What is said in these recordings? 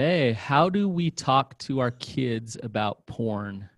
Okay, how do we talk to our kids about porn?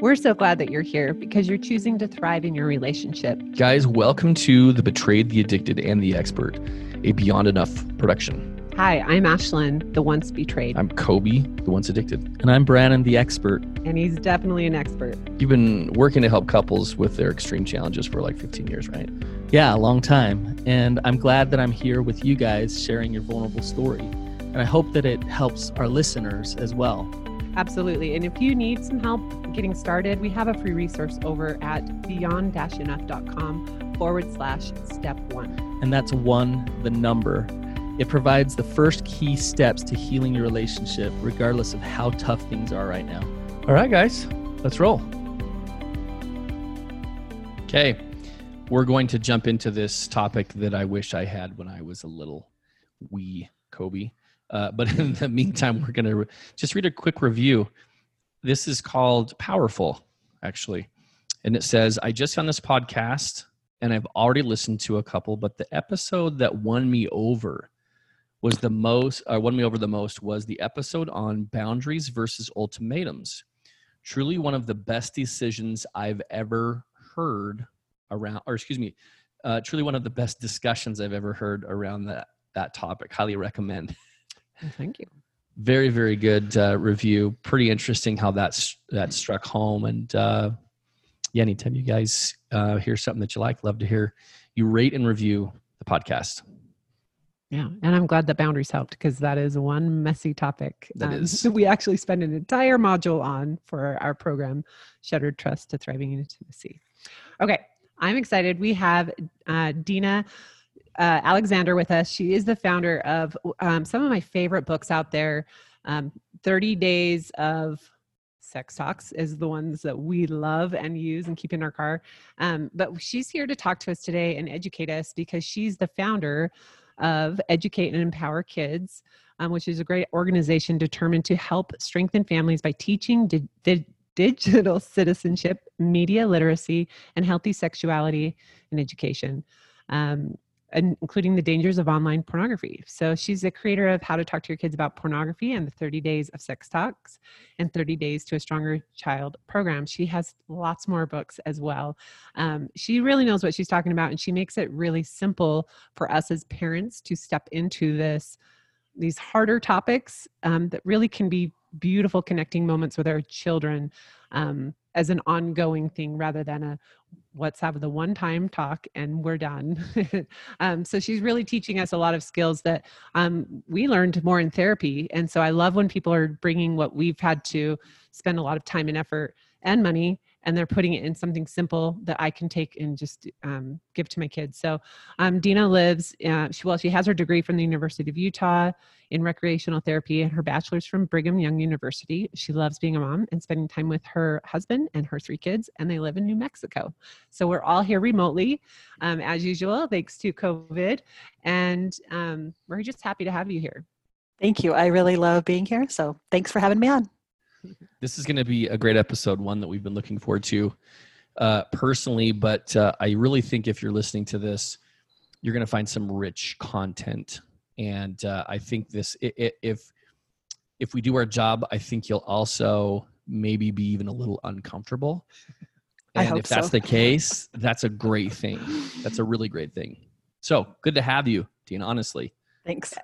We're so glad that you're here because you're choosing to thrive in your relationship. Guys, welcome to The Betrayed, the Addicted, and the Expert, a Beyond Enough production. Hi, I'm Ashlynn, the once betrayed. I'm Coby, the once addicted. And I'm Brannon, the expert. And he's definitely an expert. You've been working to help couples with their extreme challenges for like 15 years, right? Yeah, a long time. And I'm glad that I'm here with you guys sharing your vulnerable story. And I hope that it helps our listeners as well. Absolutely. And if you need some help getting started, we have a free resource over at beyond enough.com forward slash step one. And that's one, the number. It provides the first key steps to healing your relationship, regardless of how tough things are right now. All right, guys, let's roll. Okay, we're going to jump into this topic that I wish I had when I was a little wee Coby. Uh, but in the meantime, we're going to re- just read a quick review. This is called Powerful, actually. And it says, I just found this podcast and I've already listened to a couple, but the episode that won me over was the most uh, won me over the most was the episode on boundaries versus ultimatums truly one of the best decisions i've ever heard around or excuse me uh, truly one of the best discussions i've ever heard around that that topic highly recommend thank you very very good uh, review pretty interesting how that's that struck home and uh, yeah anytime you guys uh, hear something that you like love to hear you rate and review the podcast yeah, and I'm glad that boundaries helped because that is one messy topic. That um, is. We actually spend an entire module on for our program, Shattered Trust to Thriving in Intimacy. Okay, I'm excited. We have uh, Dina uh, Alexander with us. She is the founder of um, some of my favorite books out there. Um, 30 Days of Sex Talks is the ones that we love and use and keep in our car. Um, but she's here to talk to us today and educate us because she's the founder of Educate and Empower Kids, um, which is a great organization determined to help strengthen families by teaching di- di- digital citizenship, media literacy, and healthy sexuality and education. Um, including the dangers of online pornography. So she's the creator of How to Talk to Your Kids About Pornography and the 30 Days of Sex Talks and 30 Days to a Stronger Child program. She has lots more books as well. Um, she really knows what she's talking about and she makes it really simple for us as parents to step into this these harder topics um, that really can be beautiful connecting moments with our children um, as an ongoing thing rather than a let's have the one time talk and we're done. um, so she's really teaching us a lot of skills that um, we learned more in therapy. And so I love when people are bringing what we've had to spend a lot of time and effort and money and they're putting it in something simple that I can take and just um, give to my kids. So um, Dina lives, uh, she, well, she has her degree from the University of Utah in recreational therapy and her bachelor's from Brigham Young University. She loves being a mom and spending time with her husband and her three kids, and they live in New Mexico. So we're all here remotely, um, as usual, thanks to COVID. And um, we're just happy to have you here. Thank you. I really love being here. So thanks for having me on. This is going to be a great episode, one that we've been looking forward to uh, personally. But uh, I really think if you're listening to this, you're going to find some rich content. And uh, I think this, if if we do our job, I think you'll also maybe be even a little uncomfortable. And if that's so. the case, that's a great thing. That's a really great thing. So good to have you, Dean. Honestly. Thanks.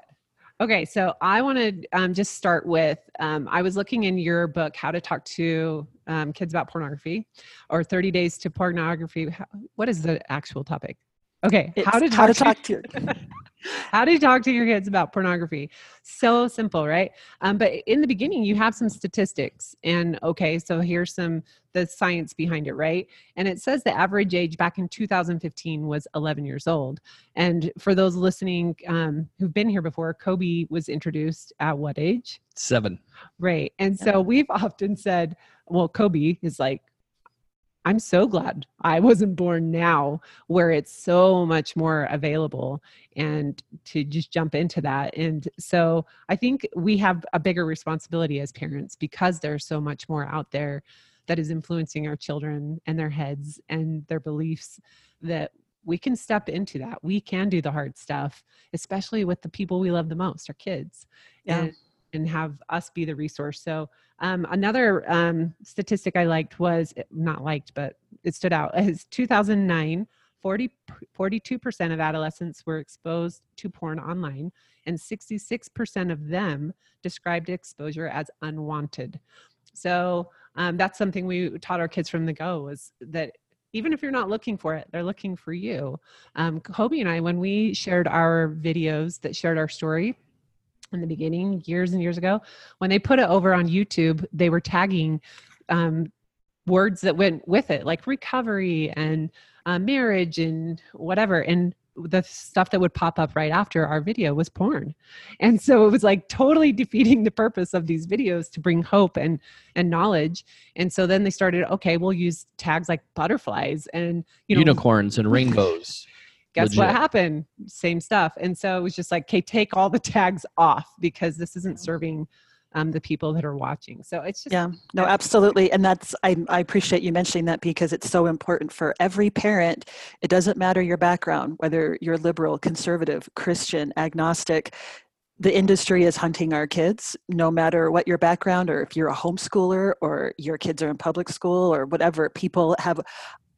Okay, so I want to um, just start with um, I was looking in your book, How to Talk to um, Kids About Pornography, or 30 Days to Pornography. What is the actual topic? Okay, it's how to talk, how to, talk to your how do you talk to your kids about pornography? So simple, right? Um, but in the beginning, you have some statistics, and okay, so here's some the science behind it, right? And it says the average age back in 2015 was 11 years old. And for those listening um, who've been here before, Coby was introduced at what age? Seven. Right. And so we've often said, well, Coby is like I'm so glad I wasn't born now where it's so much more available and to just jump into that. And so I think we have a bigger responsibility as parents because there's so much more out there that is influencing our children and their heads and their beliefs that we can step into that. We can do the hard stuff, especially with the people we love the most, our kids, Yeah. and and have us be the resource. So um, another um, statistic I liked was not liked, but it stood out. as 2009, 40, 42% of adolescents were exposed to porn online, and 66% of them described exposure as unwanted. So um, that's something we taught our kids from the go was that even if you're not looking for it, they're looking for you. Um, Coby and I, when we shared our videos that shared our story in the beginning, years and years ago, when they put it over on YouTube, they were tagging um, words that went with it, like recovery and uh, marriage and whatever. And the stuff that would pop up right after our video was porn and so it was like totally defeating the purpose of these videos to bring hope and and knowledge and so then they started okay we'll use tags like butterflies and you know unicorns and rainbows. Guess what happened same stuff and so it was just like okay take all the tags off because this isn't serving um, the people that are watching so it's just Yeah, no, absolutely. And that's, I, I appreciate you mentioning that because it's so important for every parent. It doesn't matter your background, whether you're liberal, conservative, Christian, agnostic. The industry is hunting our kids, no matter what your background, or if you're a homeschooler or your kids are in public school or whatever. People have,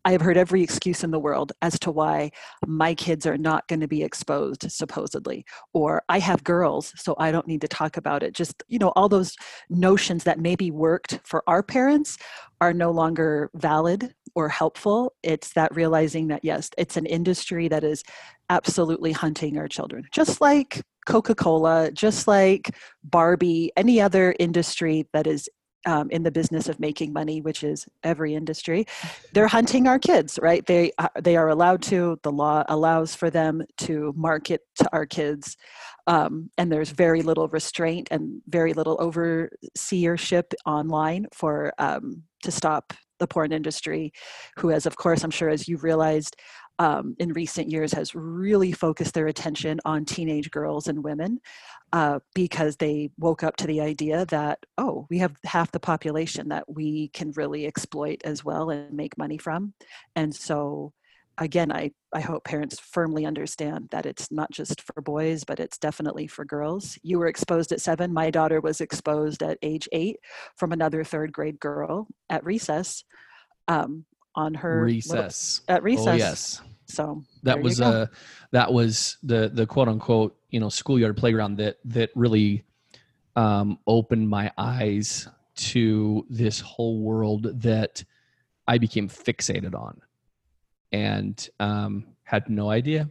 I have heard every excuse in the world as to why my kids are not going to be exposed, supposedly, or I have girls, so I don't need to talk about it. Just, you know, all those notions that maybe worked for our parents are no longer valid or helpful. It's that realizing that, yes, it's an industry that is absolutely hunting our children, just like Coca Cola, just like Barbie, any other industry that is. Um, in the business of making money, which is every industry, they're hunting our kids, right? They uh, they are allowed to. The law allows for them to market to our kids, um, and there's very little restraint and very little overseership online for um, to stop the porn industry, who has, of course, I'm sure, as you've realized, um, in recent years, has really focused their attention on teenage girls and women uh, because they woke up to the idea that oh, we have half the population that we can really exploit as well and make money from, and so again, I, I hope parents firmly understand that it's not just for boys, but it's definitely for girls. You were exposed at seven. My daughter was exposed at age eight from another third grade girl at recess. Um, on her little- recess. at recess. Oh yes, So that was uh that was the the quote unquote you know schoolyard playground that that really um, opened my eyes to this whole world that I became fixated on, and um, had no idea,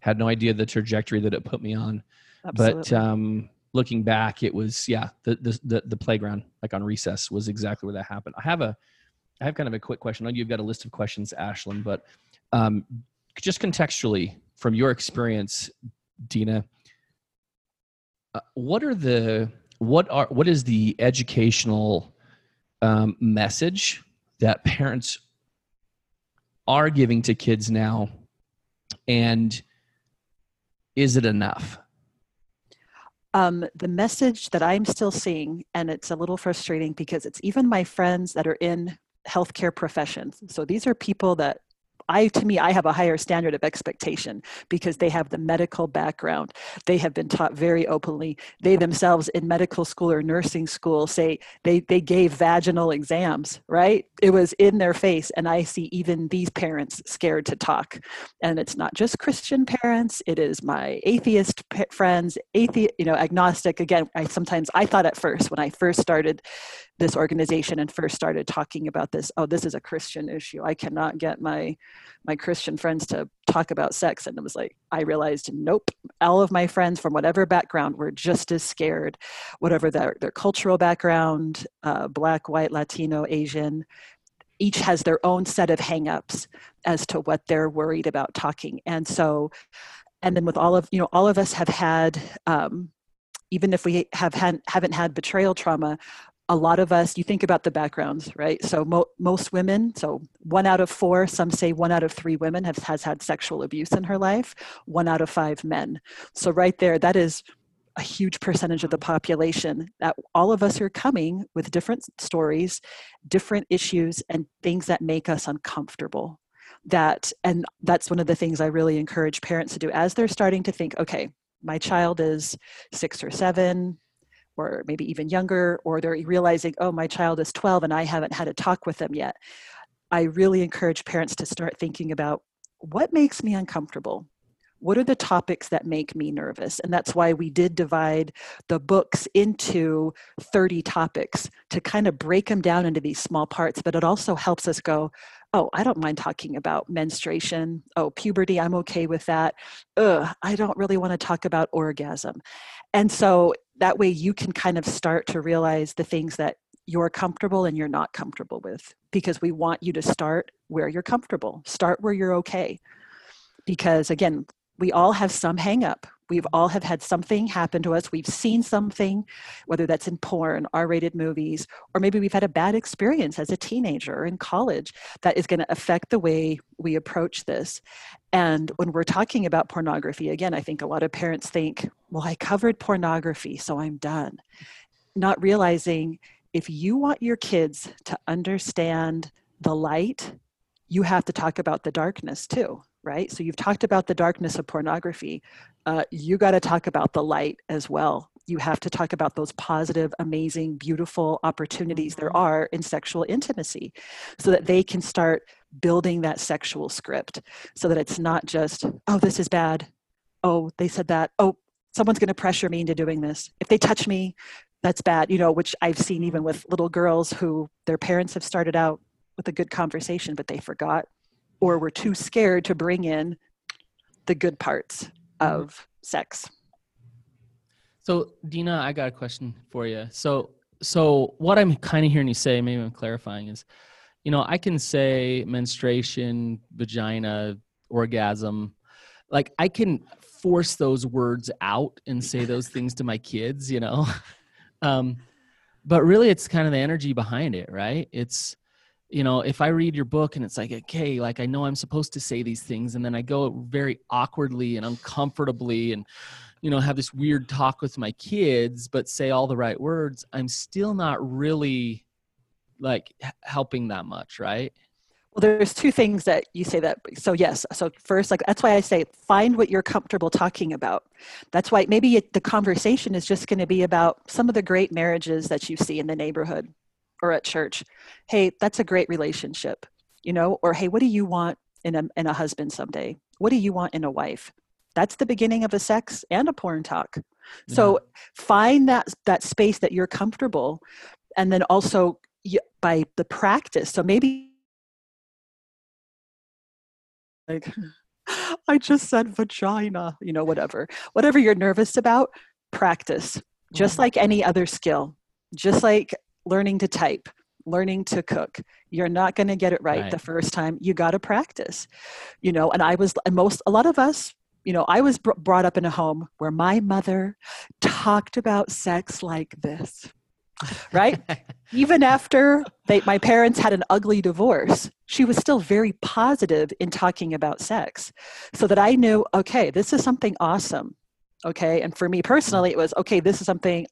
had no idea the trajectory that it put me on. But um, looking back, it was yeah the, the the the playground like on recess was exactly where that happened. I have a I have kind of a quick question. I know you've got a list of questions, Ashlynn, but um, just contextually from your experience, Dina, uh, what are the what are what is the educational um, message that parents are giving to kids now, and is it enough? um, the message that I'm still seeing, and it's a little frustrating because it's even my friends that are in healthcare professions. So these are people that I, to me, I have a higher standard of expectation because they have the medical background. They have been taught very openly. They themselves in medical school or nursing school say they, they gave vaginal exams, right? It was in their face. And I see even these parents scared to talk. And it's not just Christian parents, it is my atheist friends, atheist, you know, agnostic. Again, I sometimes, I thought at first when I first started this organization and first started talking about this oh this is a christian issue. I cannot get my my christian friends to talk about sex. And it was like i realized nope all of my friends from whatever background were just as scared whatever their, their cultural background uh, black white latino asian each has their own set of hangups as to what they're worried about talking. And so and then with all of you know all of us have had um, even if we have had, haven't had betrayal trauma a lot of us you think about the backgrounds right? So mo- most women so one out of four some say one out of three women has had sexual abuse in her life one out of five men. So right there that is a huge percentage of the population that all of us are coming with different stories different issues and things that make us uncomfortable. That and that's one of the things i really encourage parents to do as they're starting to think okay my child is six or seven or maybe even younger or they're realizing oh my child is 12 and i haven't had a talk with them yet. I really encourage parents to start thinking about what makes me uncomfortable. What are the topics that make me nervous? And that's why we did divide the books into 30 topics to kind of break them down into these small parts but it also helps us go oh i don't mind talking about menstruation. Oh puberty i'm okay with that. Ugh i don't really want to talk about orgasm. And so that way you can kind of start to realize the things that you're comfortable and you're not comfortable with because we want you to start where you're comfortable start where you're okay. Because again we all have some hang up we've all have had something happen to us. We've seen something whether that's in porn r-rated movies or maybe we've had a bad experience as a teenager or in college that is going to affect the way we approach this. And when we're talking about pornography again i think a lot of parents think well i covered pornography so i'm done. Not realizing if you want your kids to understand the light you have to talk about the darkness too right? So you've talked about the darkness of pornography. Uh, you got to talk about the light as well. You have to talk about those positive, amazing, beautiful opportunities there mm-hmm. are in sexual intimacy so that they can start building that sexual script so that it's not just, oh, this is bad. Oh, they said that. Oh, someone's going to pressure me into doing this. If they touch me, that's bad, you know, which I've seen even with little girls who their parents have started out with a good conversation, but they forgot or we're too scared to bring in the good parts mm-hmm. of sex. So, Dina, I got a question for you. So, so what I'm kind of hearing you say, maybe I'm clarifying, is, you know, I can say menstruation, vagina, orgasm, like I can force those words out and say those things to my kids, you know. um, but really, it's kind of the energy behind it, right? It's you know if i read your book and it's like okay like i know i'm supposed to say these things and then i go very awkwardly and uncomfortably and you know have this weird talk with my kids but say all the right words i'm still not really like helping that much right? Well there's two things that you say that so yes so first like that's why i say find what you're comfortable talking about. That's why maybe it, the conversation is just going to be about some of the great marriages that you see in the neighborhood or at church hey that's a great relationship you know or hey what do you want in a, in a husband someday? What do you want in a wife? That's the beginning of a sex and a porn talk. So find that that space that you're comfortable and then also by the practice so maybe like i just said vagina you know whatever. Whatever you're nervous about practice. Just mm-hmm. like any other skill. Just like learning to type, learning to cook. You're not going to get it right, right, the first time. You got to practice. You know, and I was and most a lot of us, you know, I was br- brought up in a home where my mother talked about sex like this. Right? Even after they, my parents had an ugly divorce, she was still very positive in talking about sex. So that I knew, okay, this is something awesome okay and for me personally it was okay this is something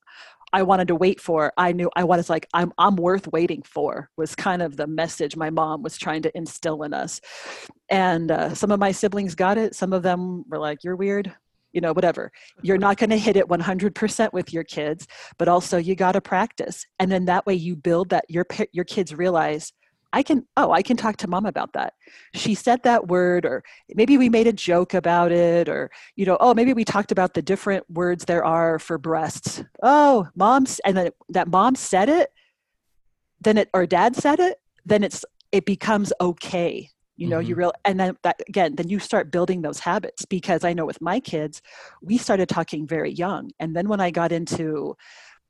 I wanted to wait for. I knew I was like, I'm I'm worth waiting for was kind of the message my mom was trying to instill in us. And uh, some of my siblings got it. Some of them were like, "You're weird," you know, whatever. You're not going to hit it 100% with your kids, but also you got to practice. And then that way you build that your your kids realize I can, oh, I can talk to mom about that. She said that word, or maybe we made a joke about it, or, you know, oh, maybe we talked about the different words there are for breasts. Oh, mom's, and then that mom said it, then it, or dad said it, then it's, it becomes okay. You know, mm-hmm. you real, and then that again, then you start building those habits because I know with my kids, we started talking very young. And then when I got into,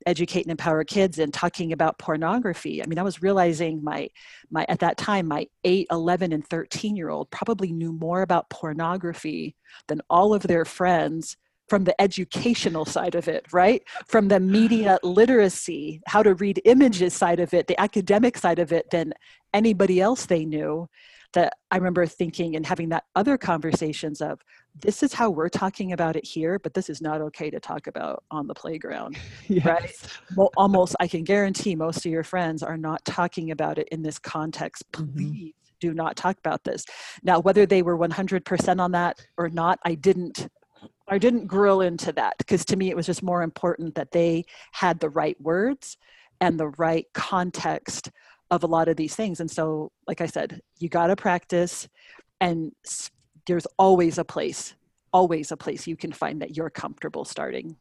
educate and empower kids and talking about pornography. I mean i was realizing my my at that time my 8 11 and 13 year old probably knew more about pornography than all of their friends from the educational side of it right? From the media literacy how to read images side of it the academic side of it than anybody else they knew that I remember thinking and having that other conversations of this is how we're talking about it here, but this is not okay to talk about on the playground, yes. right? Well, almost, I can guarantee most of your friends are not talking about it in this context. Mm-hmm. Please do not talk about this now whether they were 100% on that or not i didn't i didn't grill into that because to me it was just more important that they had the right words and the right context of a lot of these things and so like i said you got to practice and there's always a place always a place you can find that you're comfortable starting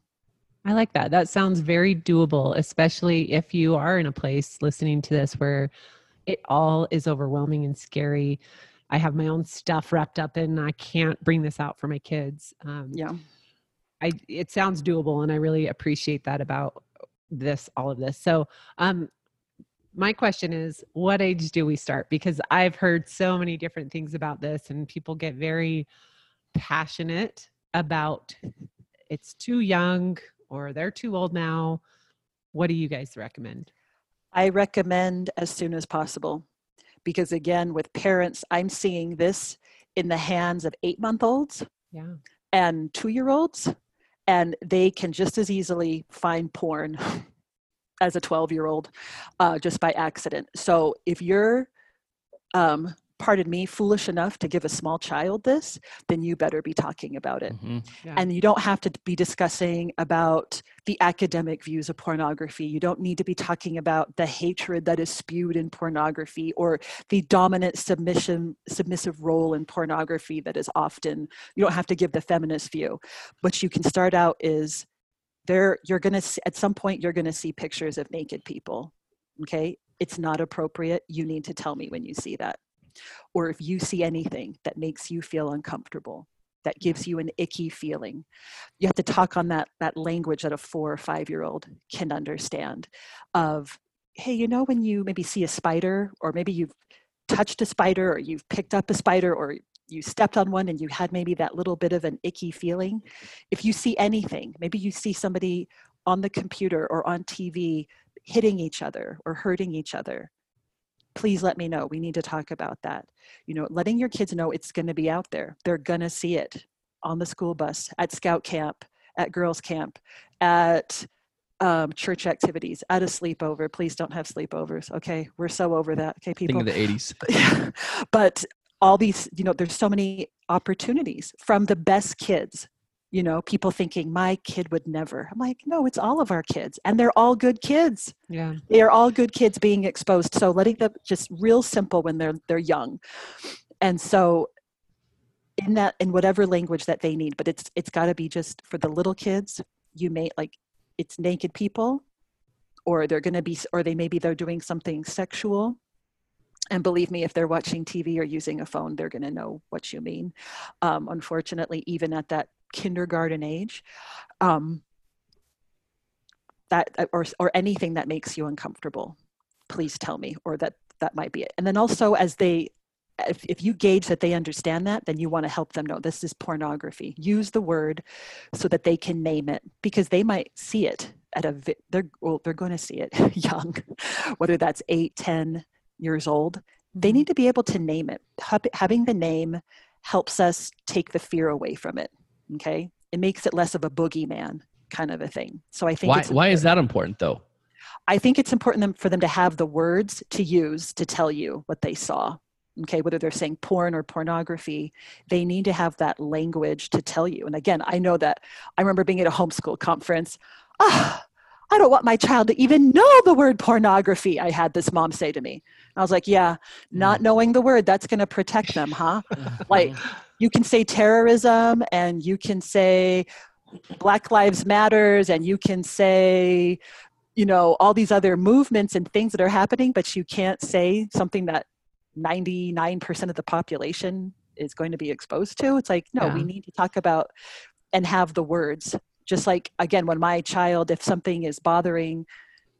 I like that. That sounds very doable, especially if you are in a place listening to this where it all is overwhelming and scary. I have my own stuff wrapped up in, I can't bring this out for my kids. Um, yeah I it sounds doable, and I really appreciate that about this, all of this. So, um, my question is, what age do we start? Because I've heard so many different things about this, and people get very passionate about it's too young or they're too old now. What do you guys recommend? I recommend as soon as possible because, again, with parents, I'm seeing this in the hands of eight month olds Yeah. and two year olds, and they can just as easily find porn as a 12 year old uh, just by accident. So if you're, um, pardon me, foolish enough to give a small child this, then you better be talking about it. Mhm. Yeah. And you don't have to be discussing about the academic views of pornography. You don't need to be talking about the hatred that is spewed in pornography or the dominant submission submissive role in pornography that is often you don't have to give the feminist view. What you can start out is there you're going to at some point you're going to see pictures of naked people. Okay? It's not appropriate. You need to tell me when you see that. Or if you see anything that makes you feel uncomfortable, that gives you an icky feeling you have to talk on that that language that a four or five year old can understand of hey you know when you maybe see a spider or maybe you've touched a spider or you've picked up a spider or you stepped on one and you had maybe that little bit of an icky feeling if you see anything maybe you see somebody on the computer or on tv hitting each other or hurting each other please let me know. We need to talk about that. You know letting your kids know it's going to be out there. They're going to see it on the school bus at scout camp at girls camp at um, church activities at a sleepover. Please don't have sleepovers okay? We're so over that okay people? of the 80s. but all these you know there's so many opportunities from the best kids you know people thinking my kid would never. I'm like no it's all of our kids and they're all good kids. Yeah. they are all good kids being exposed so letting them just real simple when they're they're young. And so in that in whatever language that they need but it's it's got to be just for the little kids you may like it's naked people or they're going to be or they maybe they're doing something sexual and believe me if they're watching tv or using a phone they're going to know what you mean. Um, unfortunately even at that kindergarten age um, that uh, or or anything that makes you uncomfortable please tell me or that that might be it. And then also as they if, if you gauge that they understand that then you want to help them know this is pornography. Use the word so that they can name it because they might see it at a they're well they're going to see it young whether that's 8 10 years old they need to be able to name it having the name helps us take the fear away from it okay it makes it less of a boogeyman kind of a thing so i think Why, why is that important, though? I think it's important for them to have the words to use to tell you what they saw. Okay, whether they're saying porn or pornography, they need to have that language to tell you. And again, I know that I remember being at a homeschool conference. Ah, I don't want my child to even know the word pornography. I had this mom say to me. I was like, yeah, mm. not knowing the word, that's going to protect them, huh? Like, you can say terrorism and you can say Black Lives Matters and you can say you know all these other movements and things that are happening but you can't say something that 99% of the population is going to be exposed to it's like no we need to talk about and have the words just like again when my child if something is bothering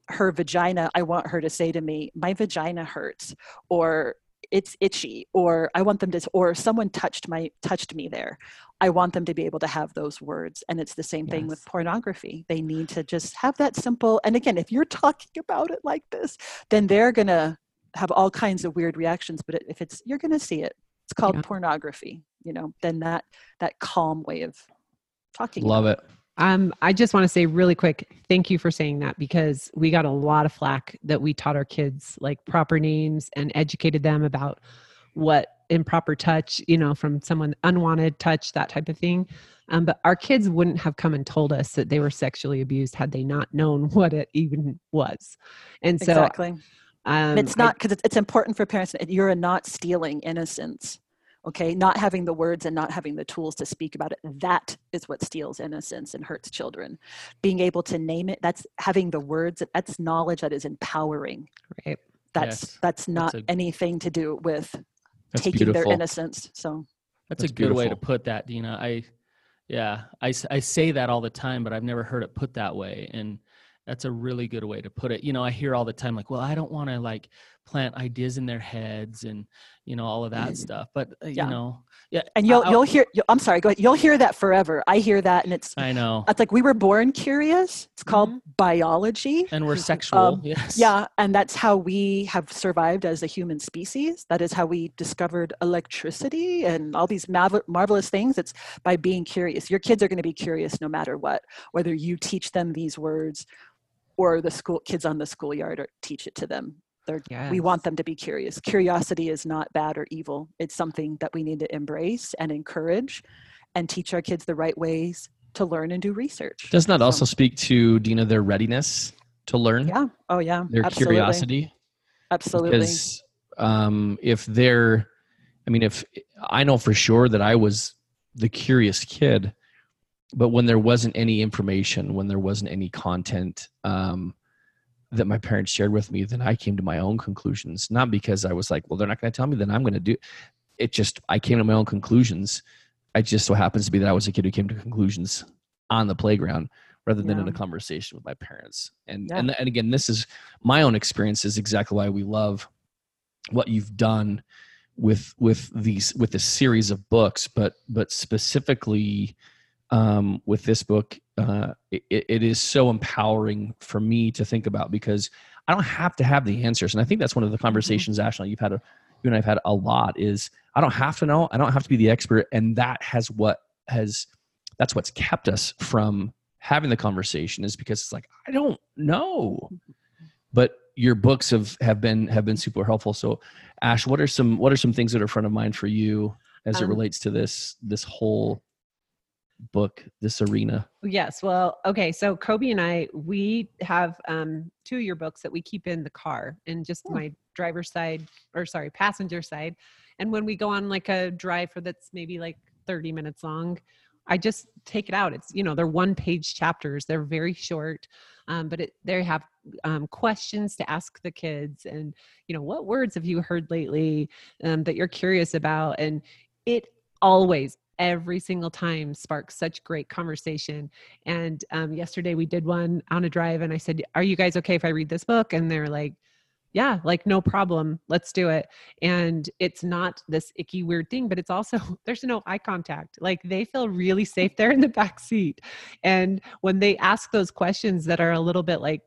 her vagina i want her to say to me my vagina hurts or it's itchy or i want them to or someone touched my touched me there. I want them to be able to have those words and it's the same thing with pornography. They need to just have that simple and again if you're talking about it like this then they're going to have all kinds of weird reactions but if it's you're going to see it. It's called Yeah. pornography you know then that that calm way of talking Love about it. Um, I just want to say really quick, thank you for saying that because we got a lot of flack that we taught our kids like proper names and educated them about what improper touch, you know, from someone unwanted touch, that type of thing. Um, but our kids wouldn't have come and told us that they were sexually abused had they not known what it even was. And so, exactly. um, it's not because it's, it's important for parents. You're not stealing innocence. Okay, not having the words and not having the tools to speak about it. That is what steals innocence and hurts children. Being able to name it. That's having the words. That's knowledge that is empowering. right. That's Yes, that's not a- anything to do with That's taking their innocence. So That's, That's a good way to put that, Dina. I, yeah, I, I say that all the time, but I've never heard it put that way. And that's a really good way to put it. You know, I hear all the time, like, well, I don't want to like plant ideas in their heads and, you know, all of that stuff. But, uh, Yeah. you know, yeah. and you'll I- you'll hear. You'll, I'm sorry. Go ahead. You'll hear that forever. I hear that, and it's I know. it's like we were born curious. It's called Mhm. biology. And we're sexual. Um, yes. Yeah, and that's how we have survived as a human species. That is how we discovered electricity and all these marvel- marvelous things. It's by being curious. Your kids are going to be curious no matter what, whether you teach them these words or the school kids on the schoolyard or teach it to them. They're, We want them to be curious. Curiosity is not bad or evil. It's something that we need to embrace and encourage and teach our kids the right ways to learn and do research. Doesn't that So- also speak to Dina their readiness to learn, Yeah. Oh, yeah. their absolutely. curiosity? Absolutely. Because um, if they're, I mean, if I know for sure that I was the curious kid, but when there wasn't any information, when there wasn't any content um, that my parents shared with me, then I came to my own conclusions. Not because I was like, well, they're not going to tell me, then I'm going to do. It just I came to my own conclusions. It just so happens to be that I was a kid who came to conclusions on the playground rather than in a conversation with my parents. And Yeah. and and again, this is my own experience. Is exactly why we love what you've done with with these with this series of books, but but specifically um, with this book, uh, it, it is so empowering for me to think about because I don't have to have the answers, and I think that's one of the conversations, Ashley, you've had a, you and I've had a lot. Is I don't have to know, I don't have to be the expert, and that has what has that's what's kept us from having the conversation is because it's like I don't know, but your books have have been have been super helpful. So, Ash, what are some what are some things that are front of mind for you as it Um, relates to this this whole book, this arena? Yes. Well, okay. So Coby and I, we have um, two of your books that we keep in the car and just Hmm. my driver's side or sorry, passenger side. And when we go on like a drive for that's maybe like 30 minutes long, I just take it out. It's, you know, they're one page chapters. They're very short, um, but it, they have um, questions to ask the kids and, you know, what words have you heard lately um, that you're curious about? And it always, every single time sparks such great conversation. And um, yesterday we did one on a drive and I said, Are you guys okay if I read this book? And they're like, yeah, like no problem. Let's do it. And it's not this icky weird thing, but it's also there's no eye contact. Like they feel really safe there in the back seat. And when they ask those questions that are a little bit like,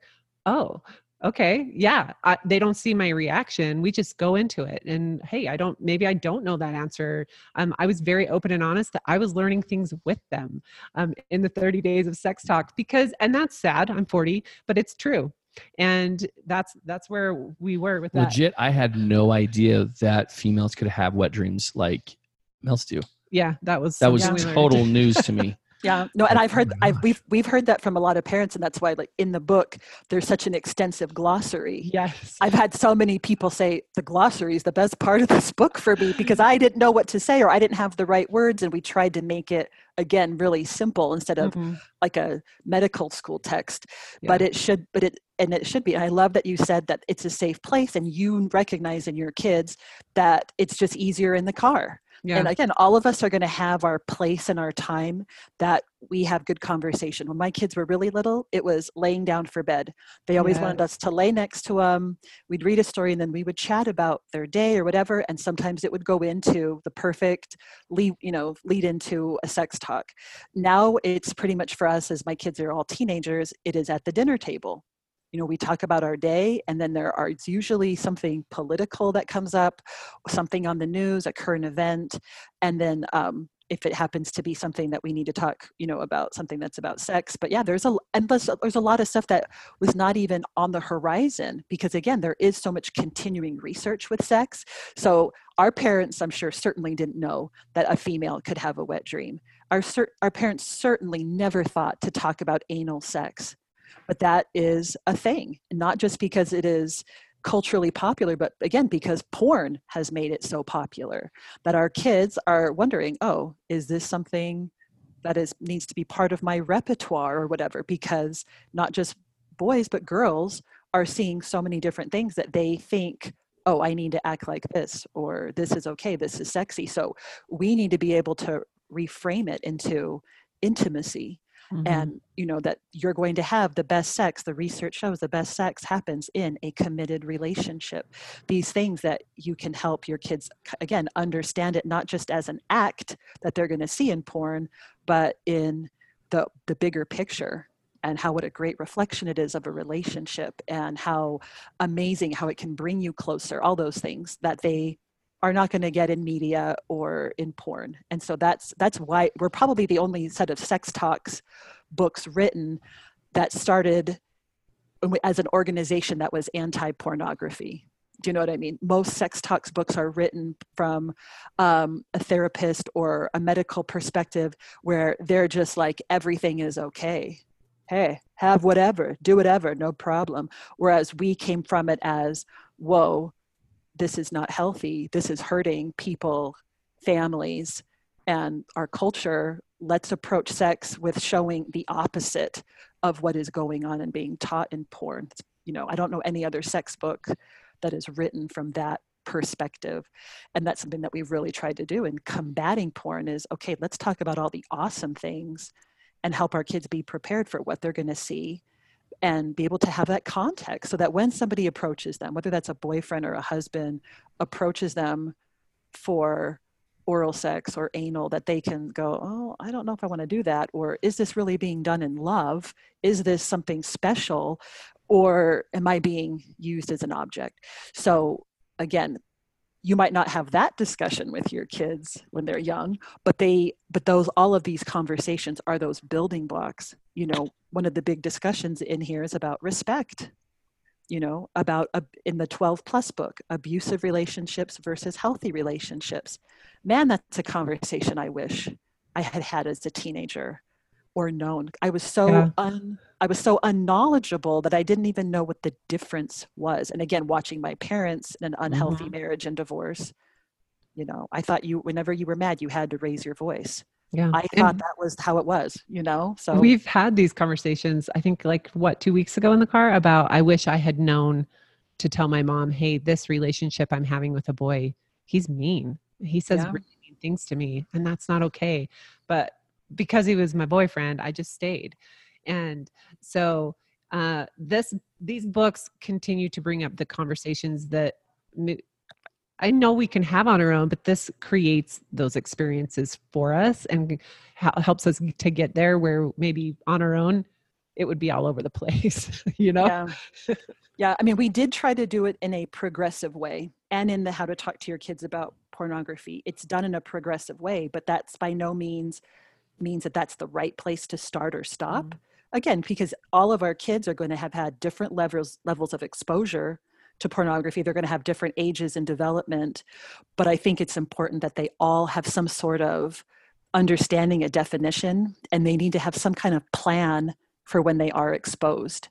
oh, okay, yeah, I, they don't see my reaction. We just go into it. And hey, I don't, maybe I don't know that answer. Um, I was very open and honest that I was learning things with them um, in the 30 days of sex talk because, and that's sad. I'm 40, but it's true and that's that's where we were with that Legit, I had no idea that females could have wet dreams like males do. yeah that was That was learned. total news to me. Yeah, no, and I've heard, Oh I've, we've we've heard that from a lot of parents, and that's why, like in the book, there's such an extensive glossary. yes I've had so many people say the glossary is the best part of this book for me because I didn't know what to say or I didn't have the right words, and we tried to make it again really simple instead of Mhm. like a medical school text. But it should, but it and it should be. And I love that you said that it's a safe place, and you recognize in your kids that it's just easier in the car. Yeah And again, all of us are going to have our place and our time that we have good conversation. When my kids were really little, it was laying down for bed. They always wanted us to lay next to them. We'd read a story and then we would chat about their day or whatever. And sometimes it would go into the perfect lead, you know, lead into a sex talk. Now it's pretty much for us as my kids are all teenagers, it is at the dinner table you know we talk about our day and then there are it's usually something political that comes up something on the news a current event and then um, if it happens to be something that we need to talk you know about something that's about sex but yeah there's a and there's, a lot of stuff that was not even on the horizon because again there is so much continuing research with sex so our parents i'm sure certainly didn't know that a female could have a wet dream. Our, our parents certainly never thought to talk about anal sex but that is a thing not just because it is culturally popular but again because porn has made it so popular that our kids are wondering oh is this something that is needs to be part of my repertoire or whatever? Because not just boys but girls are seeing so many different things that they think oh i need to act like this or this is okay this is sexy. So we need to be able to reframe it into intimacy Mhm. and you know that you're going to have the best sex the research shows the best sex happens in a committed relationship these things that you can help your kids again understand it not just as an act that they're going to see in porn but in the the bigger picture and how what a great reflection it is of a relationship and how amazing how it can bring you closer all those things that they are not going to get in media or in porn. And so that's that's why we're probably the only set of sex talks books written that started as an organization that was anti-pornography. Do you know what i mean? Most sex talks books are written from um, a therapist or a medical perspective where they're just like everything is okay. Hey have whatever do whatever no problem. Whereas we came from it as whoa this is not healthy this is hurting people families and our culture let's approach sex with showing the opposite of what is going on and being taught in porn. You know i don't know any other sex book that is written from that perspective. And that's something that we've really tried to do in combating porn is okay let's talk about all the awesome things and help our kids be prepared for what they're going to see and be able to have that context so that when somebody approaches them, whether that's a boyfriend or a husband, approaches them for oral sex or anal, that they can go, Oh, I don't know if I want to do that. Or is this really being done in love? Is this something special? Or am I being used as an object? So, again, you might not have that discussion with your kids when they're young but they but those all of these conversations are those building blocks. You know one of the big discussions in here is about respect you know about uh, in the 12 plus book abusive relationships versus healthy relationships. Man that's a conversation i wish i had had as a teenager or known i was so Yeah. un, i was so unknowledgeable that i didn't even know what the difference was and again watching my parents in an unhealthy mm-hmm. marriage and divorce you know i thought you whenever you were mad you had to raise your voice yeah i And- thought that was how it was you know so We've had these conversations, I think like what, two weeks ago in the car about I wish I had known to tell my mom, hey, this relationship I'm having with a boy, he's mean. He says Yeah. really mean things to me, and that's not okay. But because he was my boyfriend, I just stayed. And so uh, this these books continue to bring up the conversations that I know we can have on our own, but this creates those experiences for us and hel- helps us to get there where maybe on our own it would be all over the place, you know? yeah yeah i mean we did try to do it in a progressive way and in the how to talk to your kids about pornography it's done in a progressive way but that's by no means means that that's the right place to start or stop. Mm-hmm. Again because all of our kids are going to have had different levels levels of exposure to pornography. They're going to have different ages in development. But i think it's important that they all have some sort of understanding a definition and they need to have some kind of plan for when they are exposed.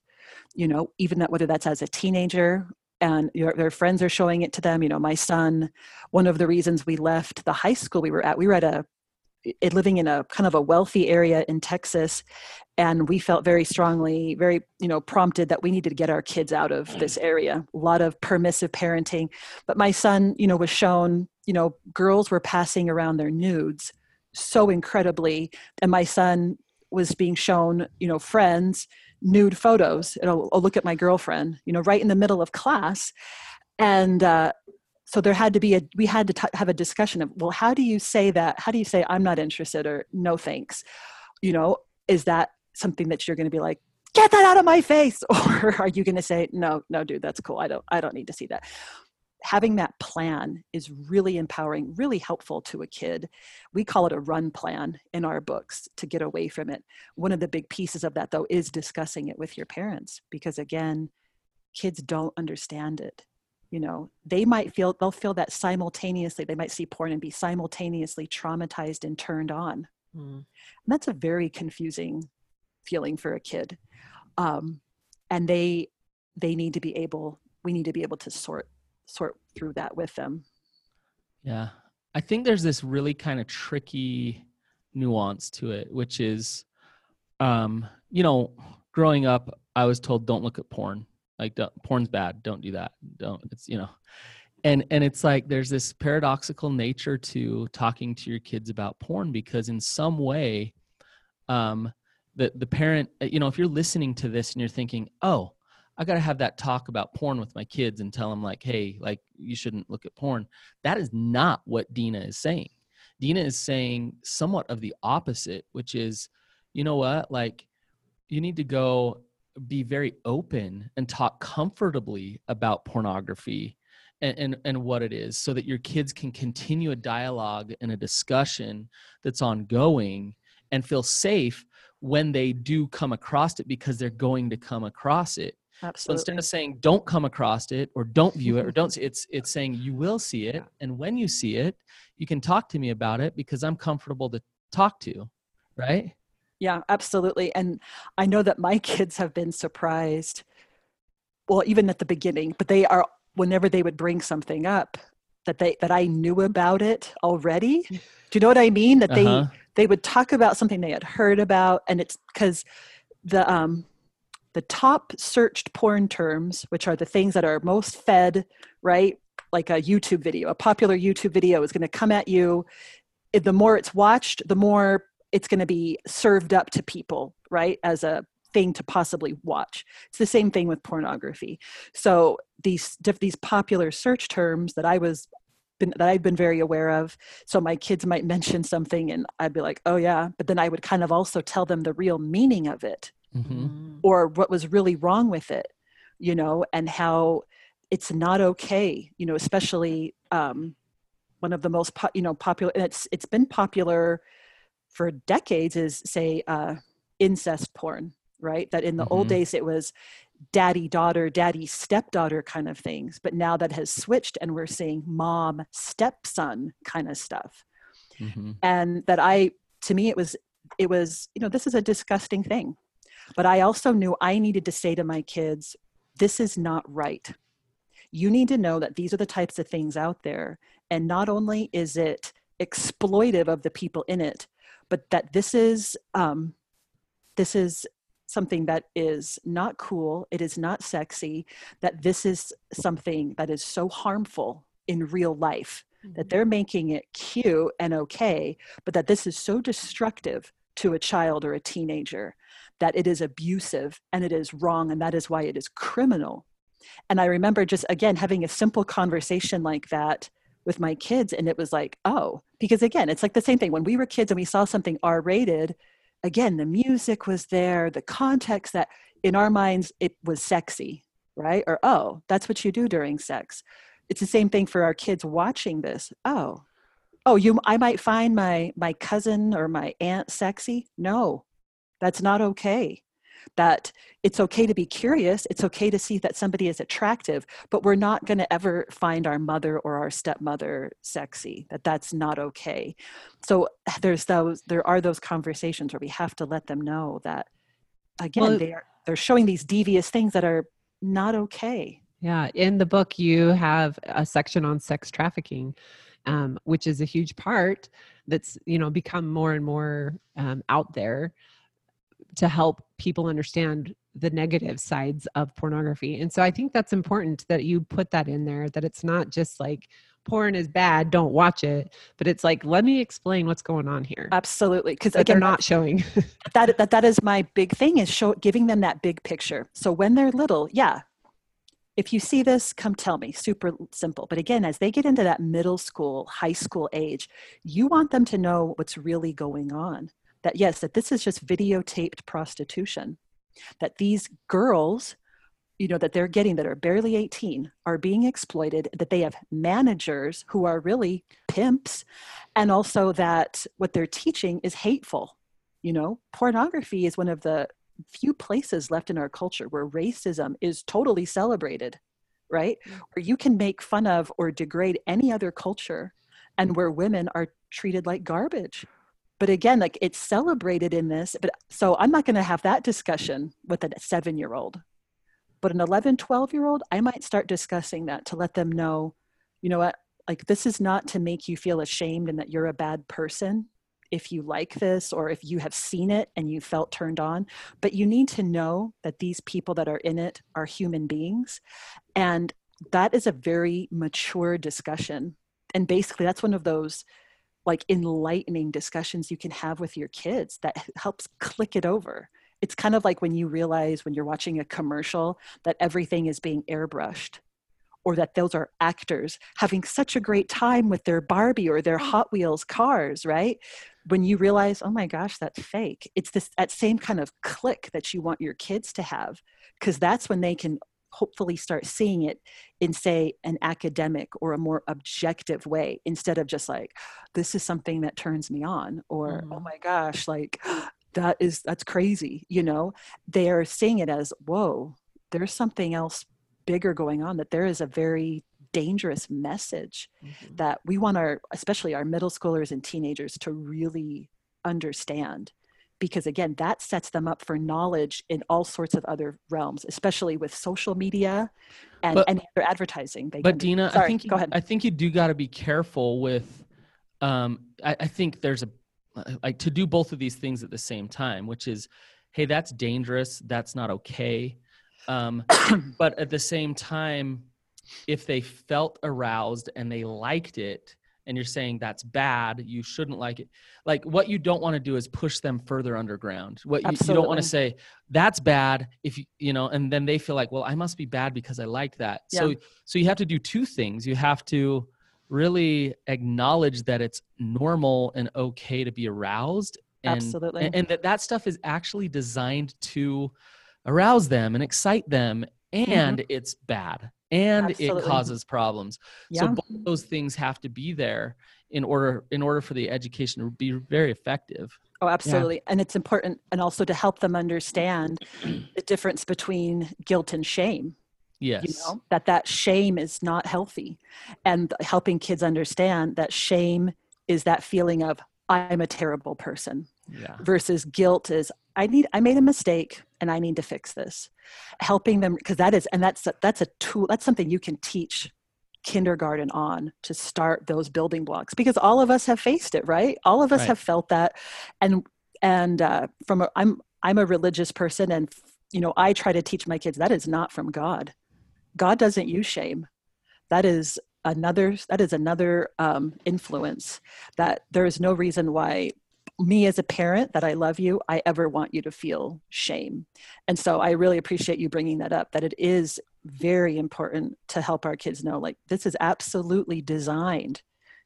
You know even that whether that's as a teenager and your, their friends are showing it to them. You know my son one of the reasons we left the high school we were at we were at a living in a kind of a wealthy area in texas and we felt very strongly very you know prompted that we needed to get our kids out of this area. A lot of permissive parenting. But my son you know was shown you know girls were passing around their nudes so incredibly and my son was being shown you know friends nude photos and I'll, I'll look at my girlfriend you know right in the middle of class. And uh, so there had to be a we had to t- have a discussion of well how do you say that? How do you say i'm not interested or no thanks. You know is that something that you're going to be like get that out of my face or are you going to say no no dude that's cool. I don't i don't need to see that. Having that plan is really empowering really helpful to a kid. We call it a run plan in our books to get away from it. One of the big pieces of that though is discussing it with your parents because again kids don't understand it you know they might feel they'll feel that simultaneously they might see porn and be simultaneously traumatized and turned on Mm. and that's a very confusing feeling for a kid um, and they they need to be able we need to be able to sort sort through that with them Yeah. I think there's this really kind of tricky nuance to it, which is, um, you know, growing up, I was told don't look at porn. Like, porn's bad. Don't do that. Don't. It's you know, and and it's like there's this paradoxical nature to talking to your kids about porn because in some way, um, the the parent, uh, you know, if you're listening to this and you're thinking, oh, I got to have that talk about porn with my kids and tell them like, hey, like you shouldn't look at porn. That is not what Dina is saying. Dina is saying somewhat of the opposite, which is, you know what, like you need to go be very open and talk comfortably about pornography and, and, and what it is so that your kids can continue a dialogue and a discussion that's ongoing and feel safe when they do come across it because they're going to come across it. So absolutely instead of saying don't come across it or don't view it or don't see it's it's saying you will see it and when you see it you can talk to me about it because i'm comfortable to talk to right Yeah, absolutely. And I know that my kids have been surprised, well, even at the beginning, but they are whenever they would bring something up that they that I knew about it already. Do you know what I mean? That they Uh-huh. they would talk about something they had heard about, and it's because the um the top searched porn terms, which are the things that are most fed, right? Like a YouTube video, a popular YouTube video is going to come at you. The more it's watched, the more it's going to be served up to people, right? As a thing to possibly watch. It's the same thing with pornography. So these these popular search terms that I was been, that I've been very aware of. So my kids might mention something, and I'd be like, "Oh yeah," but then I would kind of also tell them the real meaning of it Mhm. or what was really wrong with it you know and how it's not okay you know especially um, one of the most po- you know popular and it's it's been popular for decades is say uh, incest porn right that in the old Mhm. days it was daddy daughter daddy stepdaughter kind of things but now that has switched and we're seeing mom stepson kind of stuff Mhm. and that i to me it was it was you know this is a disgusting thing but i also knew i needed to say to my kids this is not right you need to know that these are the types of things out there and not only is it exploitive of the people in it but that this is um, this is something that is not cool it is not sexy that this is something that is so harmful in real life that they're making it cute and okay, but that this is so destructive to a child or a teenager that it is abusive and it is wrong, and that is why it is criminal. And I remember just again having a simple conversation like that with my kids, and it was like, oh, because again, it's like the same thing. When we were kids and we saw something R rated, again, the music was there, the context that in our minds it was sexy, right? Or, oh, that's what you do during sex it's the same thing for our kids watching this oh oh you i might find my my cousin or my aunt sexy no that's not okay that it's okay to be curious it's okay to see that somebody is attractive but we're not going to ever find our mother or our stepmother sexy that that's not okay. So there's those there are those conversations where we have to let them know that again Well- they are they're showing these devious things that are not okay. Yeah, in the book, you have a section on sex trafficking, um, which is a huge part that's you know become more and more um, out there to help people understand the negative sides of pornography. And so I think that's important that you put that in there. That it's not just like porn is bad, don't watch it, but it's like let me explain what's going on here. absolutely because they're not showing. that, that that is my big thing is show giving them that big picture so when they're little yeah if you see this come tell me super simple but again as they get into that middle school high school age you want them to know what's really going on that yes that this is just videotaped prostitution that these girls you know that they're getting that are barely 18 are being exploited that they have managers who are really pimps and also that what they're teaching is hateful you know pornography is one of the few places left in our culture where racism is totally celebrated right? Mm. Where you can make fun of or degrade any other culture and where women are treated like garbage. But again, like it's celebrated in this. But so I'm not going to have that discussion with a seven year old. But an 11, 12 year old, I might start discussing that to let them know, you know what, like this is not to make you feel ashamed and that you're a bad person if you like this or if you have seen it and you felt turned on but you need to know that these people that are in it are human beings and that is a very mature discussion and basically that's one of those like enlightening discussions you can have with your kids that helps click it over it's kind of like when you realize when you're watching a commercial that everything is being airbrushed or that those are actors having such a great time with their Barbie or their mm. Hot Wheels cars, right? When you realize, oh my gosh, that's fake. It's this that same kind of click that you want your kids to have, because that's when they can hopefully start seeing it in say an academic or a more objective way instead of just like this is something that turns me on or Mm-hmm. oh my gosh like that is that's crazy you know they're seeing it as whoa there's something else bigger going on that there is a very dangerous message Mm-hmm. that we want our especially our middle schoolers and teenagers to really understand because again that sets them up for knowledge in all sorts of other realms especially with social media and But- any other advertising they but. Dina, I Sorry, think you, go ahead I think you do got to be careful with. Um, I, I think there's a like to do both of these things at the same time, which is, hey, that's dangerous. That's not okay. Um, but at the same time, if they felt aroused and they liked it, and you're saying that's bad, you shouldn't like it. Like what you don't want to do is push them further underground. What you, you don't want to say that's bad if you you know, and then they feel like, well, I must be bad because I like that. So Yeah. so you have to do two things. You have to really acknowledge that it's normal and okay to be aroused and Absolutely. and, and that that stuff is actually designed to arouse them and excite them mm-hmm. and it's bad and. Absolutely. it causes problems yeah so both those things have to be there in order in order for the education to be very effective Oh, absolutely. And it's important, and also to help them understand the difference between guilt and shame. yes You know, that that shame is not healthy, and helping kids understand that shame is that feeling of I'm a terrible person yeah versus guilt is I need I made a mistake and I need to fix this. Helping them because that is and that's a, that's a tool that's something you can teach kindergarten on to start those building blocks because all of us have faced it right all of us Right. have felt that and and uh, from a, i'm i'm a religious person and you know i try to teach my kids that is not from god god doesn't use shame that is another that is another um, influence that there is no reason why me as a parent that i love you i ever want you to feel shame and so i really appreciate you bringing that up that it is very important to help our kids know like this is absolutely designed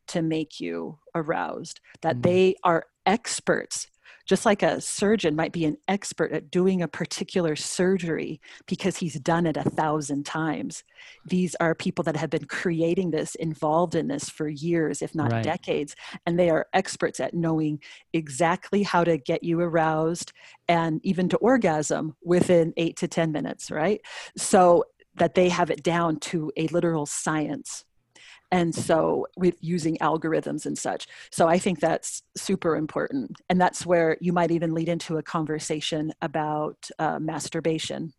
to make you aroused that Mhm. they are experts just like a surgeon might be an expert at doing a particular surgery because he's done it a thousand times. These are people that have been creating this involved in this for years if not Right. decades and they are experts at knowing exactly how to get you aroused and even to orgasm within 8 to 10 minutes right? So that they have it down to a literal science and so with using algorithms and such so i think that's super important and that's where you might even lead into a conversation about uh, masturbation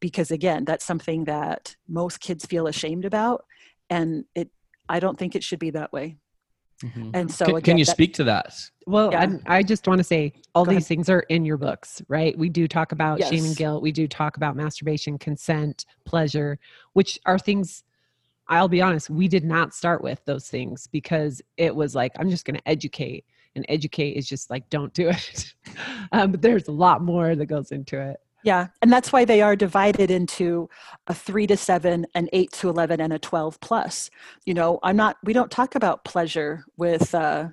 because again that's something that most kids feel ashamed about and it i don't think it should be that way Mhm. and so can, again, can you that- speak to that? Well, Yeah. I, I just want to say all Go these ahead. things are in your books, right? We do talk about shame and guilt. We do talk about masturbation, consent, pleasure, which are things I'll be honest, we did not start with those things because it was like, I'm just going to educate. And educate is just like, don't do it. um, but there's a lot more that goes into it. Yeah, and that's why they are divided into a three to seven, an eight to 11, and a 12 plus. You know, I'm not, we don't talk about pleasure with uh,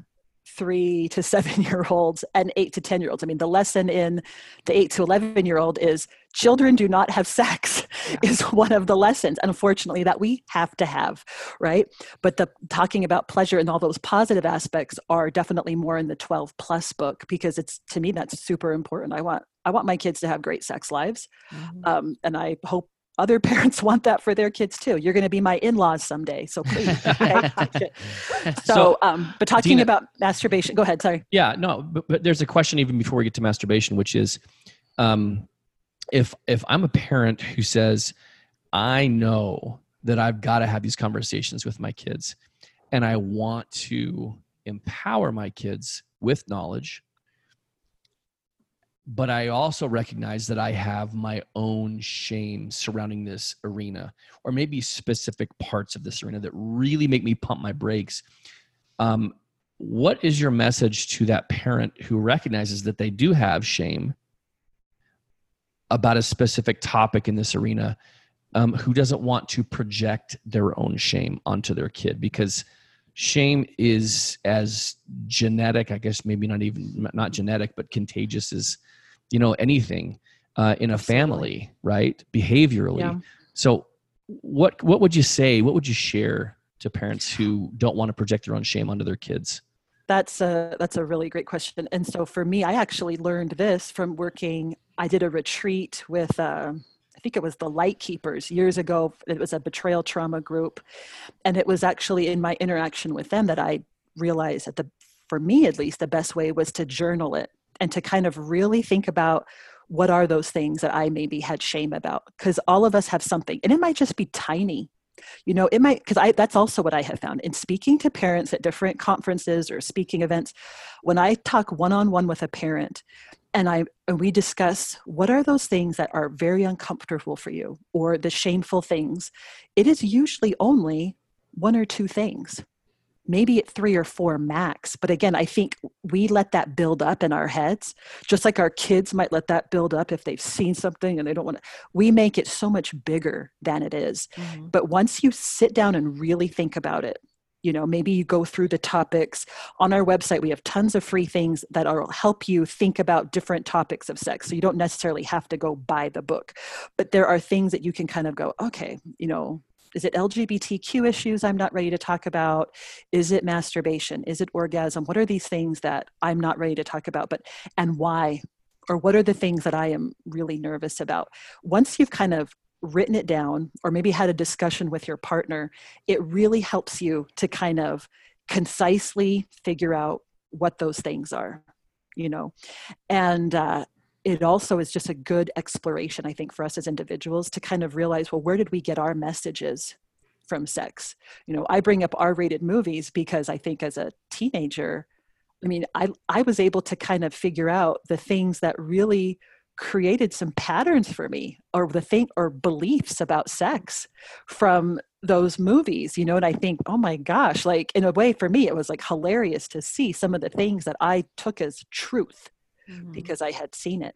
three to seven year olds and eight to 10 year olds. I mean, the lesson in the eight to 11 year old is children do not have sex, is one of the lessons, unfortunately, that we have to have, right? But the talking about pleasure and all those positive aspects are definitely more in the 12 plus book because it's, to me, that's super important. I want, I want my kids to have great sex lives Mm-hmm. um, and I hope other parents want that for their kids too. You're going to be my in-laws someday, so please. Okay? so, So, um, but talking Dina- about masturbation, go ahead. Sorry. Yeah, no, but, but there's a question even before we get to masturbation, which is, um, if if I'm a parent who says, I know that I've got to have these conversations with my kids, and I want to empower my kids with knowledge, but I also recognize that I have my own shame surrounding this arena, or maybe specific parts of this arena that really make me pump my brakes. Um, what is your message to that parent who recognizes that they do have shame about a specific topic in this arena um, who doesn't want to project their own shame onto their kid because shame is as genetic i guess maybe not even not genetic but contagious as you know anything uh, in a family right behaviorally Yeah. so what what would you say what would you share to parents who don't want to project their own shame onto their kids That's a that's a really great question. And so for me, I actually learned this from working. I did a retreat with, uh, I think it was the Light Keepers years ago. It was a betrayal trauma group, and it was actually in my interaction with them that I realized that the, for me at least, the best way was to journal it and to kind of really think about what are those things that I maybe had shame about because all of us have something, and it might just be tiny you know it might because i that's also what i have found in speaking to parents at different conferences or speaking events when i talk one-on-one with a parent and i and we discuss what are those things that are very uncomfortable for you or the shameful things it is usually only one or two things maybe at three or four max but again i think we let that build up in our heads just like our kids might let that build up if they've seen something and they don't want to we make it so much bigger than it is. Mm-hmm. But once you sit down and really think about it you know maybe you go through the topics. On our website we have tons of free things that will help you think about different topics of sex so you don't necessarily have to go buy the book. But there are things that you can kind of go okay you know is it lgbtq issues i'm not ready to talk about? Is it masturbation? Is it orgasm? What are these things that i'm not ready to talk about but and why? Or what are the things that i am really nervous about? Once you've kind of written it down or maybe had a discussion with your partner, it really helps you to kind of concisely figure out what those things are, you know. And uh, it also is just a good exploration, I think, for us as individuals to kind of realize, well, where did we get our messages from sex? You know, I bring up R rated movies because I think as a teenager, I mean, I, I was able to kind of figure out the things that really created some patterns for me or the thing or beliefs about sex from those movies you know and i think oh my gosh like in a way for me it was like hilarious to see some of the things that i took as truth because i had seen it.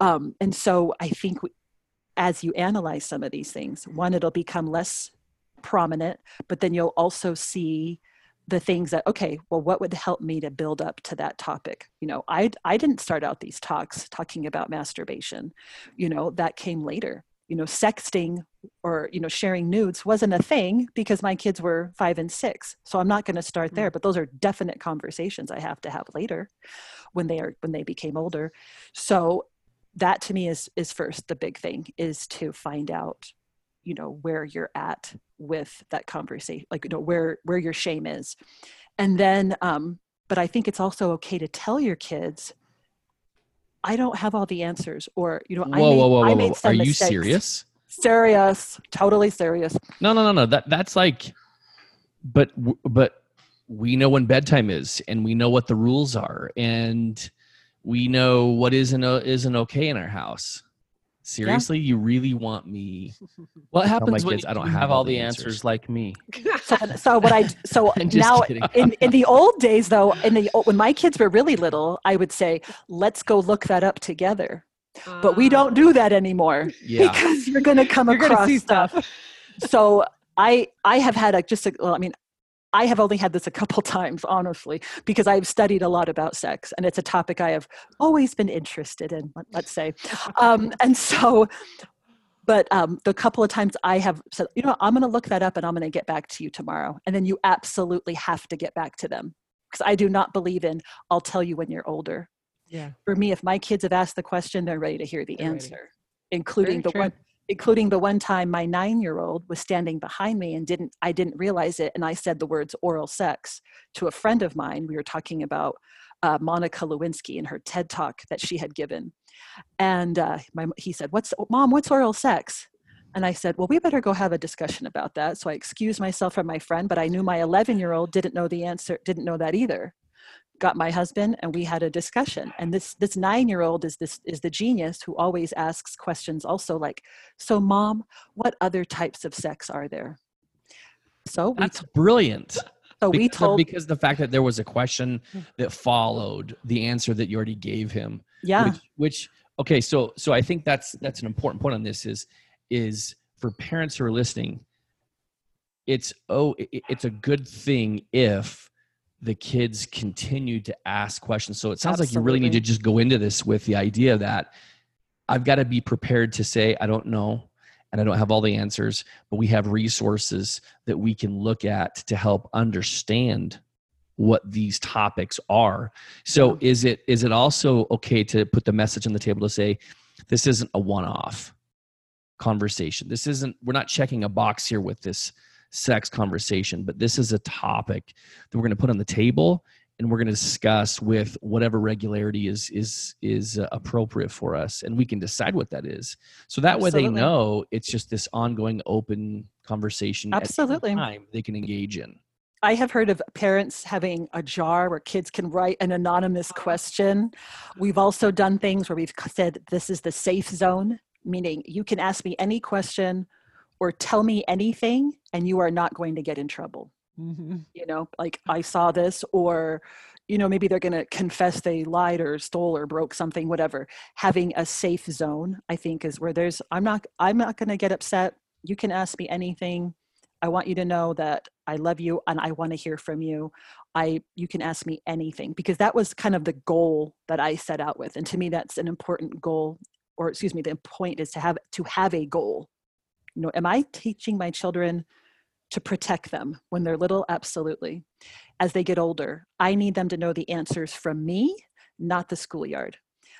Um, and so i think as you analyze some of these things one it'll become less prominent but then you'll also see the things that okay well what would help me to build up to that topic? You know i i didn't start out these talks talking about masturbation you know that came later you know sexting or you know sharing nudes wasn't a thing because my kids were 5 and 6 so i'm not going to start there but those are definite conversations i have to have later when they are when they became older. So that to me is is first the big thing is to find out you know where you're at with that conversation like you know where where your shame is. And then um but i think it's also okay to tell your kids i don't have all the answers or you know I whoa made, whoa whoa I whoa, made whoa. some are you mistakes. serious? Serious. Totally serious. No no no no. That that's like but but we know when bedtime is and we know what the rules are and we know what isn't uh, isn't okay in our house seriously you really want me What my happens when kids, you I don't don't have have all all the the answers. answers like me? so, so what i so now kidding. in, in the old days though in the when my kids were really little i would say let's go look that up together but we don't do that ah. anymore yeah because you're going to come You're going to across see stuff stuff. so i i have had a just a, well i mean i have only had this a couple times honestly because i've studied a lot about sex and it's a topic i have always been interested in let- let's say um, and so but um, the couple of times i have said you know i'm going to look that up and i'm going to get back to you tomorrow and then you absolutely have to get back to them because i do not believe in i'll tell you when you're older Yeah. for me if my kids have asked the question they're ready to hear the They're ready. answer including Very the true. one including the one time my nine year old was standing behind me and didn't i didn't realize it and i said the words oral sex to a friend of mine. We were talking about uh, monica lewinsky in her ted talk that she had given. And uh, my, he said what's mom what's oral sex? And i said well we better go have a discussion about that. So i excused myself from my friend but i knew my 11 year old didn't know the answer didn't know that either got my husband and we had a discussion and this this nine year old is this is the genius who always asks questions also like so mom what other types of sex are there so we That's brilliant. so we because, of- told because the fact that there was a question hmm. that followed the answer that you already gave him. yeah Which, which okay, so so I think that's that's an important point on this is is for parents who are listening. It's oh, it- it's a good thing if the kids continue to ask questions. So it sounds like you really need to just go into this with the idea that I've got to be prepared to say I don't know and I don't have all the answers, but we have resources that we can look at to help understand what these topics are. So is it is it also okay to put the message on the table to say this isn't a one-off conversation. This isn't we're not checking a box here with this sex conversation, but this is a topic that we're going to put on the table and we're going to discuss with whatever regularity is is is uh, appropriate for us and we can decide what that is. So that way they know it's just this ongoing open conversation at Absolutely. time they can engage in. I have heard of parents having a jar where kids can write an anonymous question. We've also done things where we've said this is the safe zone, meaning you can ask me any question or tell me anything and you are not going to get in trouble. Mhm. You know, like I saw this, or, you know, maybe they're going to confess they lied or stole or broke something, whatever. Having a safe zone, I think, is where there's, I'm not, I'm not going to get upset. You can ask me anything. I want you to know that I love you and I want to hear from you. I you can ask me anything because that was kind of the goal that I set out with. And to me that's an important goal or excuse me the point is to have to have a goal. You know, am I teaching my children to protect them when they're little? Absolutely. As they get older, I need them to know the answers from me, not the schoolyard.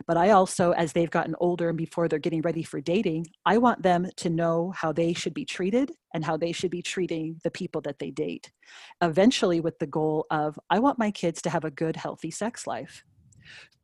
But I also, as they've gotten older and before they're getting ready for dating, I want them to know how they should be treated and how they should be treating the people that they date. Eventually, with the goal of, I want my kids to have a good, healthy sex life.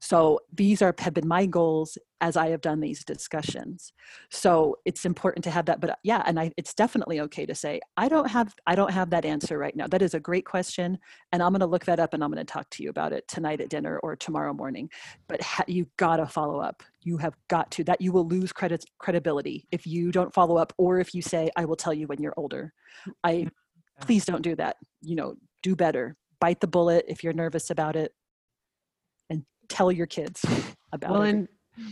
So these are have been my goals as I have done these discussions. So it's important to have that. But uh, yeah, and I, it's definitely okay to say I don't have I don't have that answer right now. That is a great question, and I'm going to look that up and I'm going to talk to you about it tonight at dinner or tomorrow morning. But ha- you got to follow up. You have got to. That you will lose credit credibility if you don't follow up or if you say I will tell you when you're older. I please don't do that. You know, do better. Bite the bullet if you're nervous about it, tell your kids about Well, it. and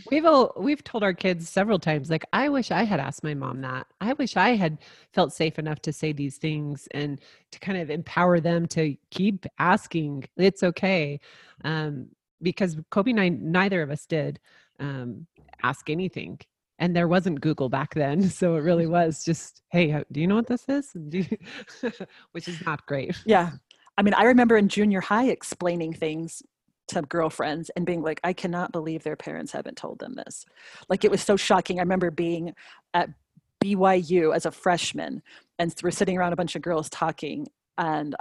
we've all, we've told our kids several times, like, I wish I had asked my mom that. I wish I had felt safe enough to say these things and to kind of empower them to keep asking. It's okay, um, because Coby and I, neither of us did um, ask anything. And there wasn't Google back then, so it really was just, "Hey, do you know what this is?" Which is not great. Yeah. I mean, I remember in junior high explaining things to girlfriends and being like, I cannot believe their parents haven't told them this. Like, it was so shocking. I remember being at BYU as a freshman, and we're sitting around a bunch of girls talking, and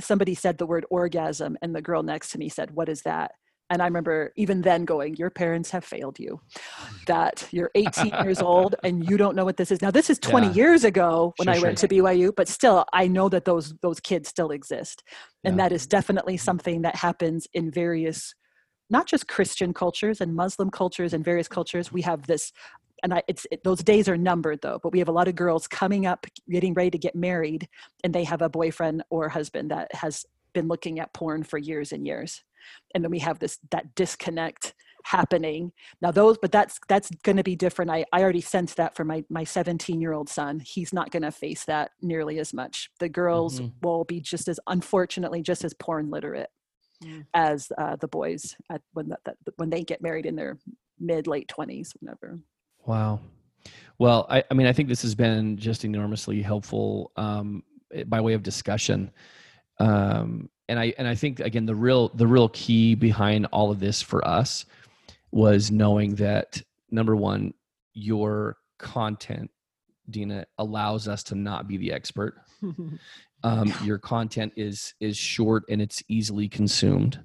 somebody said the word orgasm, and the girl next to me said, What is that? And I remember even then going, Your parents have failed you. Mm. That you're 18 years old and you don't know what this is. Now, this is 20 Yeah. years ago when Sure, I went to BYU, but still, I know that those those kids still exist. And Yeah. that is definitely something that happens in various, not just Christian cultures and Muslim cultures and various cultures. We have this, and I, it's it, those days are numbered though. But we have a lot of girls coming up, getting ready to get married, and they have a boyfriend or husband that has been looking at porn for years and years, and then we have this that disconnect happening now those but that's that's going to be different i i already sense that for my my 17 year old son he's not going to face that nearly as much the girls Mhm. will be just as unfortunately just as porn literate Mm. as uh, the boys at when that, that when they get married in their mid late 20s whenever Wow. Well, I, I mean, I think this has been just enormously helpful um, by way of discussion. Um, and I and I think again the real the real key behind all of this for us was knowing that number one, your content, Dina, allows us to not be the expert. Um, your content is is short and it's easily consumed.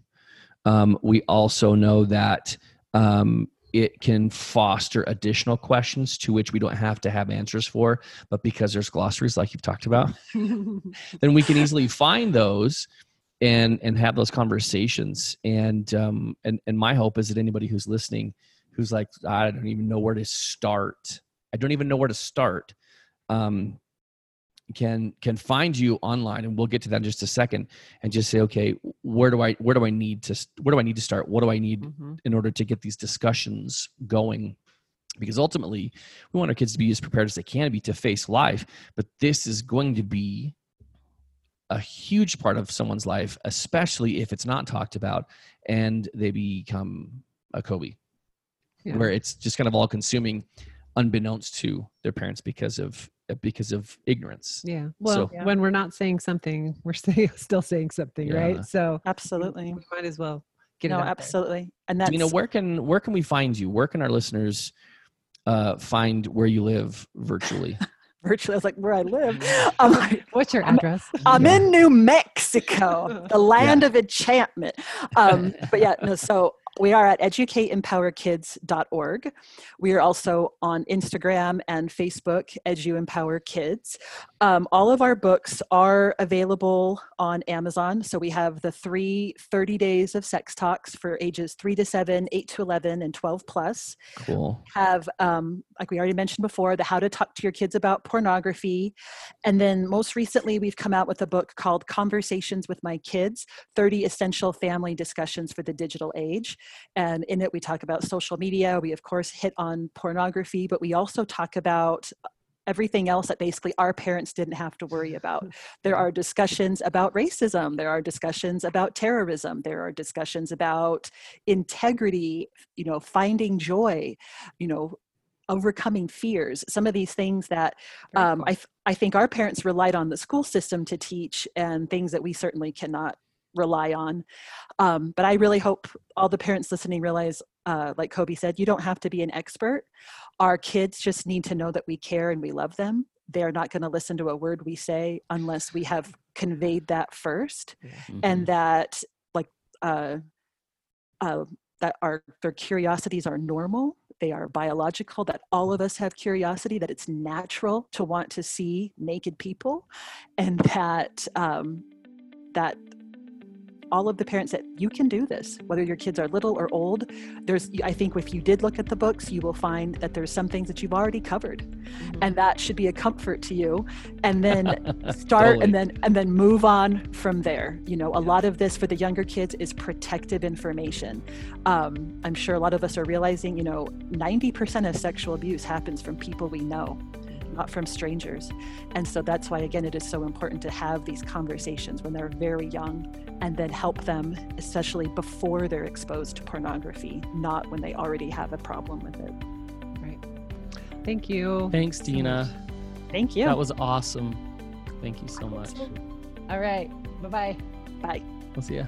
Um, we also know that um, it can foster additional questions to which we don't have to have answers for, but because there's glossaries like you've talked about, then we can easily find those and and have those conversations. And um, and and my hope is that anybody who's listening, who's like, I don't even know where to start. I don't even know where to start. Um, can can find you online and we'll get to that in just a second and just say okay where do i where do i need to where do i need to start what do i need Mhm. in order to get these discussions going because ultimately we want our kids to be as prepared as they can be to face life but this is going to be a huge part of someone's life especially if it's not talked about and they become a Coby Yeah. where it's just kind of all consuming unbeknownst to their parents because of because of ignorance Yeah. Well, So- when we're not saying something, we're saying, still saying something, Yeah. right? So Absolutely. we might as well get no, it out there. absolutely. And that's you know where can where can we find you where can our listeners uh find where you live virtually virtually. I was like, where I live. Um, What's your I'm- address? I'm Yeah. in New Mexico, the land of enchantment. Um, but yeah, no, so we are at educateempowerkids.org. We are also on Instagram and Facebook, Edu Empower Kids. Um, all of our books are available on Amazon. So we have the three 30 days of sex talks for ages 3 to 7, 8 to 11, and 12 plus cool have um, like we already mentioned before the how to talk to your kids about pornography and then most recently we've come out with a book called conversations with my kids 30 essential family discussions for the digital age and in it we talk about social media we of course hit on pornography but we also talk about everything else that basically our parents didn't have to worry about. There are discussions about racism, there are discussions about terrorism, there are discussions about integrity, you know, finding joy, you know, overcoming fears. Some of these things that um. I, th- I think our parents relied on the school system to teach and things that we certainly cannot rely on. Um, but I really hope all the parents listening realize, uh, like Coby said, you don't have to be an expert. Our kids just need to know that we care and we love them. They're not going to listen to a word we say unless we have conveyed that first, Mm-hmm. and that like uh, uh, that our their curiosities are normal. They are biological. That all of us have curiosity. That it's natural to want to see naked people, and that um, that all of the parents that you can do this whether your kids are little or old. There's i think if you did look at the books you will find that there's some things that you've already covered Mhm. and that should be a comfort to you. And then start Totally. and then and then move on from there. You know a lot of this for the younger kids is protective information. Um, i'm sure a lot of us are realizing you know 90% of sexual abuse happens from people we know not from strangers. And so that's why again it is so important to have these conversations when they're very young and then help them especially before they're exposed to pornography not when they already have a problem with it Right. Thank you. Thanks, so Dina. thank you That was awesome. Thank you so much. All right. Bye bye. bye We'll see ya.